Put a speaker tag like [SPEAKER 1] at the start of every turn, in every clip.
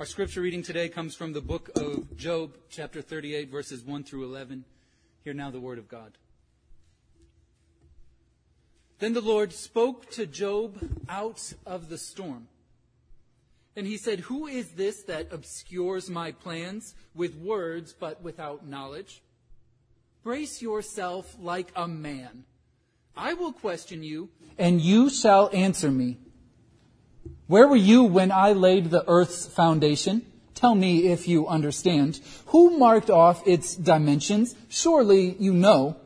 [SPEAKER 1] Our scripture reading today comes from the book of Job, chapter 38, verses 1 through 11. Hear now the word of God. Then the Lord spoke to Job out of the storm. And he said, Who is this that obscures my plans with words but without knowledge? Brace yourself like a man. I will question you, and you shall answer me. Where were you when I laid the earth's foundation? Tell me if you understand. Who marked off its dimensions? Surely you know.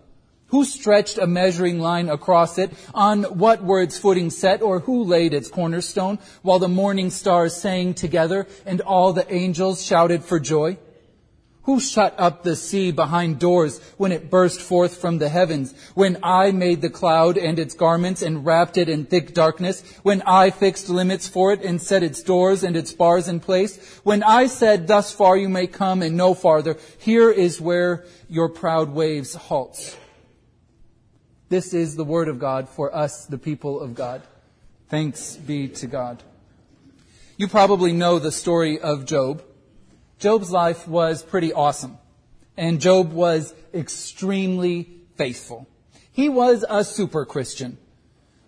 [SPEAKER 1] Who stretched a measuring line across it? On what were its footing set? Or who laid its cornerstone while the morning stars sang together and all the angels shouted for joy? Who shut up the sea behind doors when it burst forth from the heavens? When I made the cloud and its garments and wrapped it in thick darkness? When I fixed limits for it and set its doors and its bars in place? When I said, thus far you may come and no farther, here is where your proud waves halts. This is the word of God for us, the people of God. Thanks be to God. You probably know the story of Job. Job's life was pretty awesome. And Job was extremely faithful. He was a super Christian.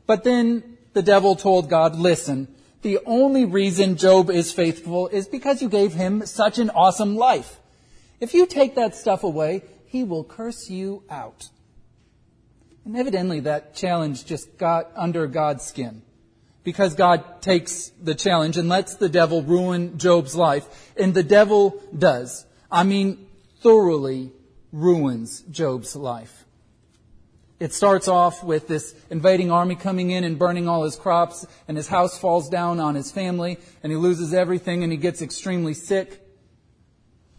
[SPEAKER 1] But then the devil told God, listen, the only reason Job is faithful is because you gave him such an awesome life. If you take that stuff away, he will curse you out. And evidently that challenge just got under God's skin because God takes the challenge and lets the devil ruin Job's life. And the devil does. I mean, thoroughly ruins Job's life. It starts off with this invading army coming in and burning all his crops, and his house falls down on his family, and he loses everything, and he gets extremely sick.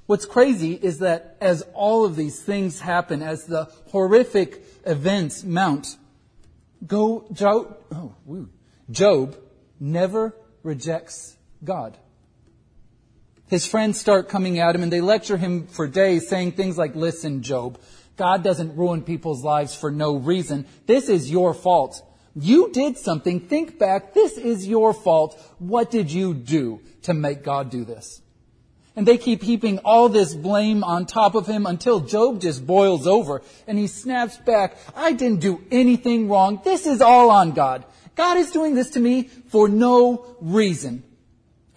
[SPEAKER 1] What's crazy is that as all of these things happen, as the horrific events mount, go, Job, oh, woo, Job never rejects God. His friends start coming at him and they lecture him for days saying things like, listen, Job, God doesn't ruin people's lives for no reason. This is your fault. You did something. Think back. This is your fault. What did you do to make God do this? And they keep heaping all this blame on top of him until Job just boils over and he snaps back. I didn't do anything wrong. This is all on God. God is doing this to me for no reason.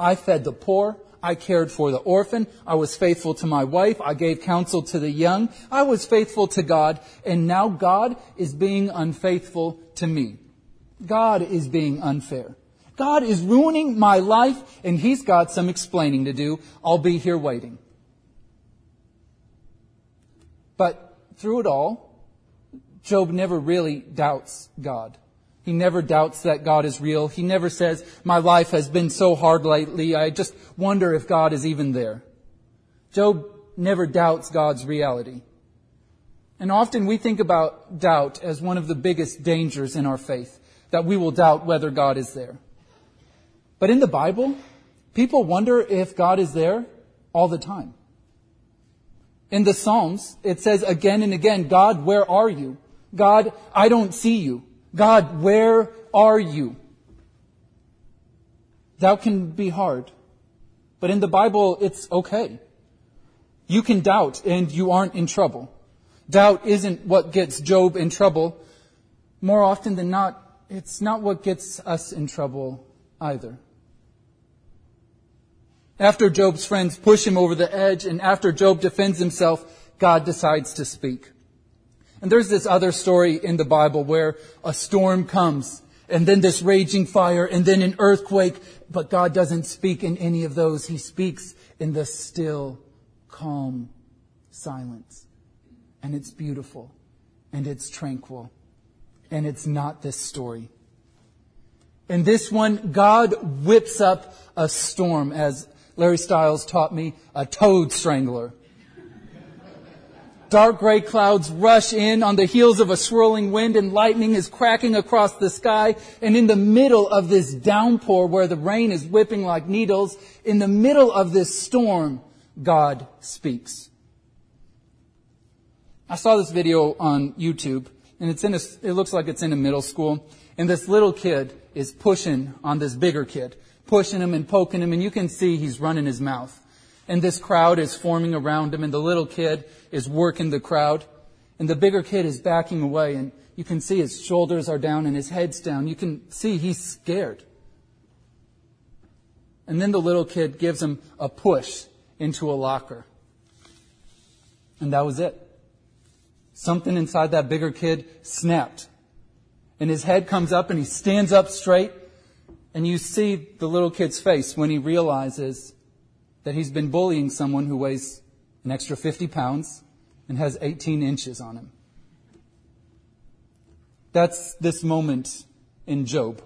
[SPEAKER 1] I fed the poor. I cared for the orphan. I was faithful to my wife. I gave counsel to the young. I was faithful to God. And now God is being unfaithful to me. God is being unfair. God is ruining my life and He's got some explaining to do. I'll be here waiting. But through it all, Job never really doubts God. He never doubts that God is real. He never says, my life has been so hard lately, I just wonder if God is even there. Job never doubts God's reality. And often we think about doubt as one of the biggest dangers in our faith, that we will doubt whether God is there. But in the Bible, people wonder if God is there all the time. In the Psalms, it says again and again, God, where are you? God, I don't see you. God, where are you? That can be hard. But in the Bible, it's okay. You can doubt and you aren't in trouble. Doubt isn't what gets Job in trouble. More often than not, it's not what gets us in trouble either. After Job's friends push him over the edge and after Job defends himself, God decides to speak. And there's this other story in the Bible where a storm comes and then this raging fire and then an earthquake, but God doesn't speak in any of those. He speaks in the still, calm silence. And it's beautiful and it's tranquil and it's not this story. In this one, God whips up a storm, as Larry Stiles taught me, a toad strangler. Dark gray clouds rush in on the heels of a swirling wind and lightning is cracking across the sky. And in the middle of this downpour where the rain is whipping like needles, in the middle of this storm, God speaks. I saw this video on YouTube and it's in a, it looks like it's in a middle school and this little kid is pushing on this bigger kid pushing him and poking him, and you can see he's running his mouth. And this crowd is forming around him, and the little kid is working the crowd. And the bigger kid is backing away, and you can see his shoulders are down and his head's down. You can see he's scared. And then the little kid gives him a push into a locker. And that was it. Something inside that bigger kid snapped. And his head comes up and he stands up straight. And you see the little kid's face when he realizes that he's been bullying someone who weighs an extra 50 pounds and has 18 inches on him. That's this moment in Job.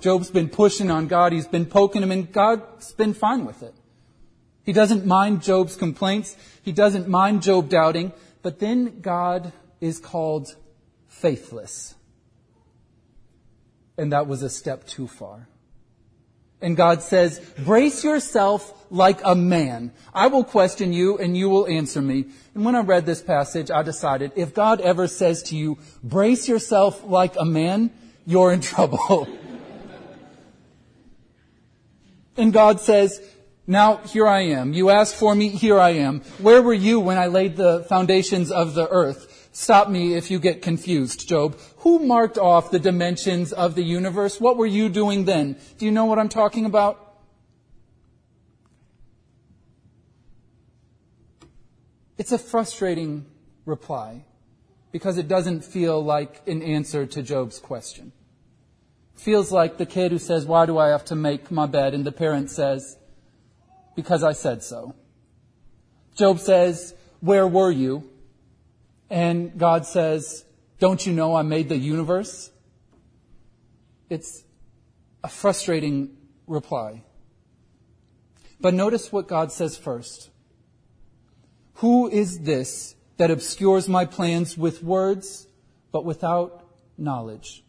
[SPEAKER 1] Job's been pushing on God. He's been poking him and God's been fine with it. He doesn't mind Job's complaints. He doesn't mind Job doubting. But then God is called faithless. And that was a step too far. And God says, brace yourself like a man. I will question you and you will answer me. And when I read this passage, I decided if God ever says to you, brace yourself like a man, you're in trouble. and God says, now here I am. You asked for me, here I am. Where were you when I laid the foundations of the earth? Stop me if you get confused, Job. Who marked off the dimensions of the universe? What were you doing then? Do you know what I'm talking about? It's a frustrating reply because it doesn't feel like an answer to Job's question. Feels like the kid who says, why do I have to make my bed? And the parent says, because I said so. Job says, where were you? And God says, Don't you know I made the universe? It's a frustrating reply. But notice what God says first. Who is this that obscures my plans with words, but without knowledge?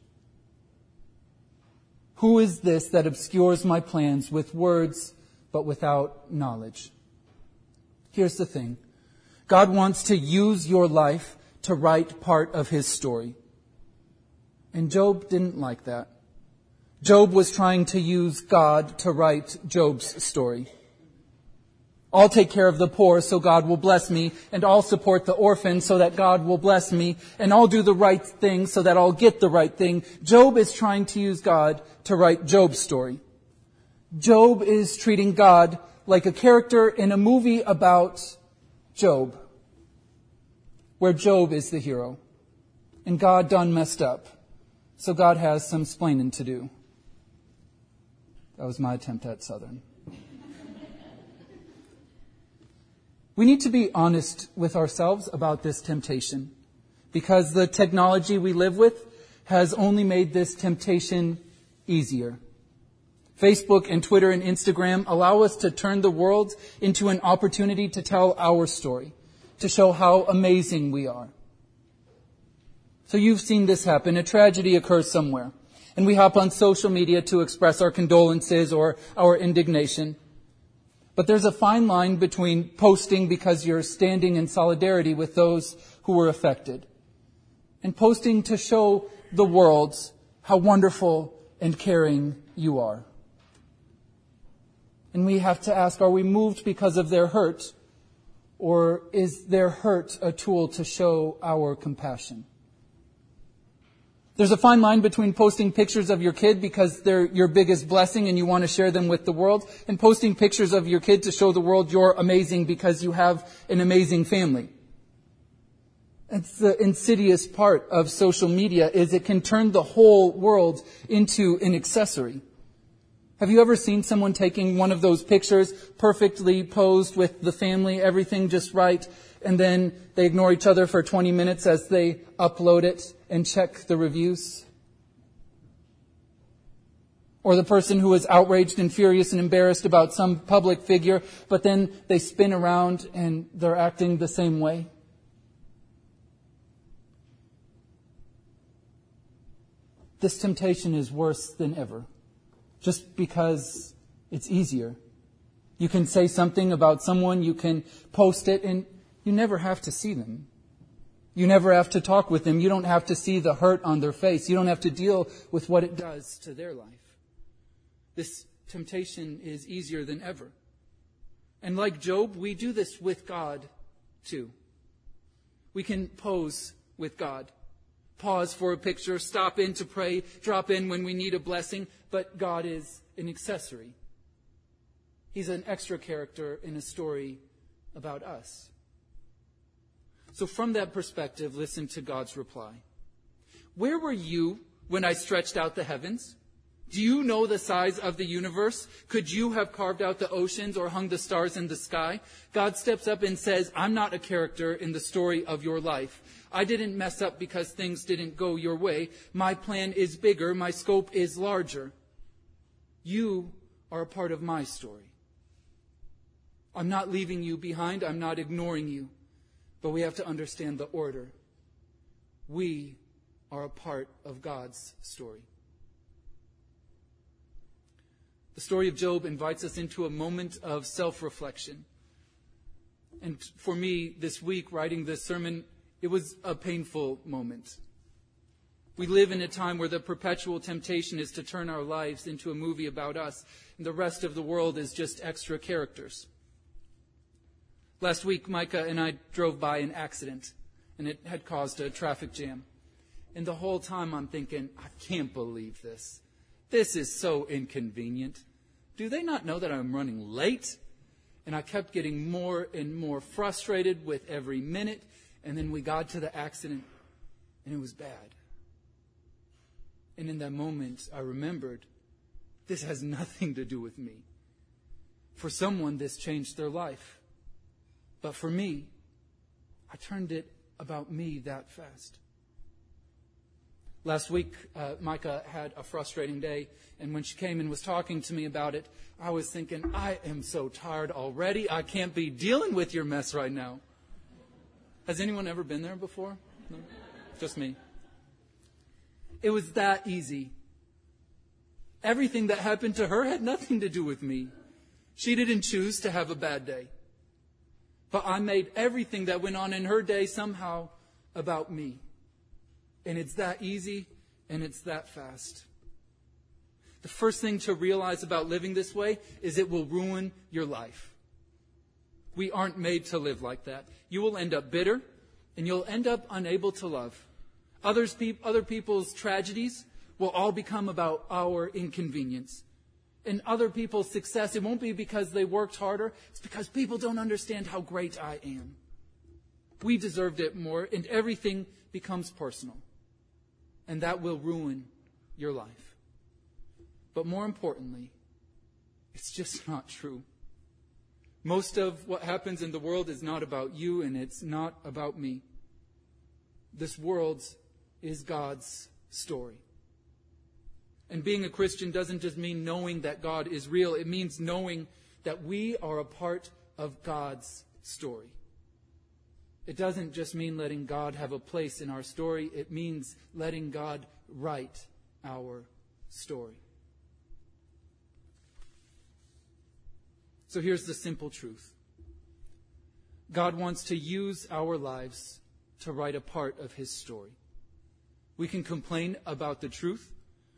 [SPEAKER 1] Who is this that obscures my plans with words, but without knowledge? Here's the thing. God wants to use your life to write part of his story. And Job didn't like that. Job was trying to use God to write Job's story. I'll take care of the poor so God will bless me, and I'll support the orphan so that God will bless me, and I'll do the right thing so that I'll get the right thing. Job is trying to use God to write Job's story. Job is treating God like a character in a movie about Job where Job is the hero. And God done messed up. So God has some splaining to do. That was my attempt at Southern. we need to be honest with ourselves about this temptation because the technology we live with has only made this temptation easier. Facebook and Twitter and Instagram allow us to turn the world into an opportunity to tell our story to show how amazing we are. So you've seen this happen. A tragedy occurs somewhere. And we hop on social media to express our condolences or our indignation. But there's a fine line between posting because you're standing in solidarity with those who were affected and posting to show the world how wonderful and caring you are. And we have to ask, are we moved because of their hurt or is their hurt a tool to show our compassion? There's a fine line between posting pictures of your kid because they're your biggest blessing and you want to share them with the world and posting pictures of your kid to show the world you're amazing because you have an amazing family. It's the insidious part of social media is it can turn the whole world into an accessory. Have you ever seen someone taking one of those pictures, perfectly posed with the family, everything just right, and then they ignore each other for 20 minutes as they upload it and check the reviews? Or the person who is outraged and furious and embarrassed about some public figure, but then they spin around and they're acting the same way? This temptation is worse than ever just because it's easier. You can say something about someone, you can post it, and you never have to see them. You never have to talk with them. You don't have to see the hurt on their face. You don't have to deal with what it does to their life. this temptation is easier than ever. And like Job, we do this with God too. We can pose with God, pause for a picture, stop in to pray, drop in when we need a blessing, but God is an accessory. He's an extra character in a story about us. So, from that perspective, listen to God's reply. Where were you when I stretched out the heavens? Do you know the size of the universe? Could you have carved out the oceans or hung the stars in the sky? God steps up and says, I'm not a character in the story of your life. I didn't mess up because things didn't go your way. My plan is bigger. My scope is larger. You are a part of my story. I'm not leaving you behind. I'm not ignoring you. But we have to understand the order. We are a part of God's story. The story of Job invites us into a moment of self reflection. And for me, this week, writing this sermon, it was a painful moment. We live in a time where the perpetual temptation is to turn our lives into a movie about us, and the rest of the world is just extra characters. Last week, Micah and I drove by an accident, and it had caused a traffic jam. And the whole time I'm thinking, I can't believe this. This is so inconvenient. Do they not know that I'm running late? And I kept getting more and more frustrated with every minute. And then we got to the accident, and it was bad. And in that moment, I remembered this has nothing to do with me. For someone, this changed their life. But for me, I turned it about me that fast. Last week, uh, Micah had a frustrating day, and when she came and was talking to me about it, I was thinking, I am so tired already. I can't be dealing with your mess right now. Has anyone ever been there before? No? Just me. It was that easy. Everything that happened to her had nothing to do with me. She didn't choose to have a bad day. But I made everything that went on in her day somehow about me. And it's that easy and it's that fast. The first thing to realize about living this way is it will ruin your life. We aren't made to live like that. You will end up bitter and you'll end up unable to love. Others, other people's tragedies will all become about our inconvenience. And other people's success, it won't be because they worked harder. It's because people don't understand how great I am. We deserved it more, and everything becomes personal and that will ruin your life. But more importantly, it's just not true. Most of what happens in the world is not about you and it's not about me. This world is God's story. And being a Christian doesn't just mean knowing that God is real, it means knowing that we are a part of God's story. It doesn't just mean letting God have a place in our story, it means letting God write our story. So here's the simple truth God wants to use our lives to write a part of His story. We can complain about the truth.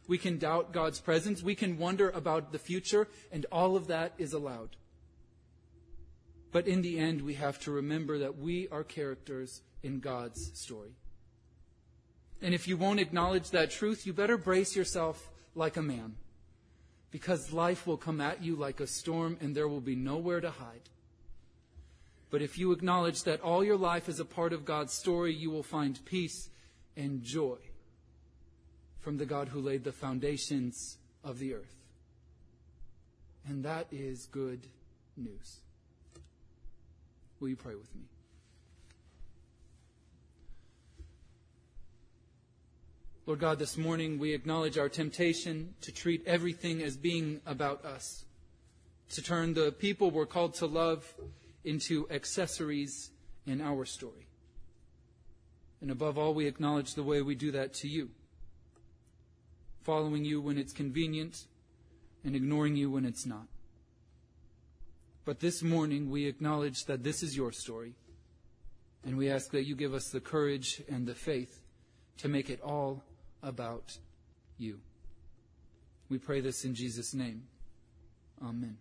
[SPEAKER 1] We can doubt God's presence. We can wonder about the future, and all of that is allowed. But in the end, we have to remember that we are characters in God's story. And if you won't acknowledge that truth, you better brace yourself like a man. Because life will come at you like a storm and there will be nowhere to hide. But if you acknowledge that all your life is a part of God's story, you will find peace and joy from the God who laid the foundations of the earth. And that is good news. Will you pray with me? Lord God, this morning we acknowledge our temptation to treat everything as being about us, to turn the people we're called to love into accessories in our story. And above all, we acknowledge the way we do that to you, following you when it's convenient and ignoring you when it's not. But this morning we acknowledge that this is your story. And we ask that you give us the courage and the faith to make it all about you. We pray this in Jesus' name. Amen.